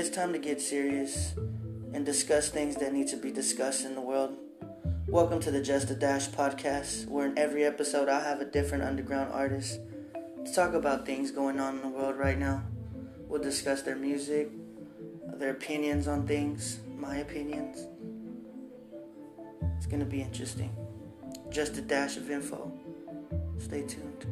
It's time to get serious and discuss things that need to be discussed in the world. Welcome to the Just a Dash podcast, where in every episode I have a different underground artist to talk about things going on in the world right now. We'll discuss their music, their opinions on things, my opinions. It's gonna be interesting. Just a dash of info. Stay tuned.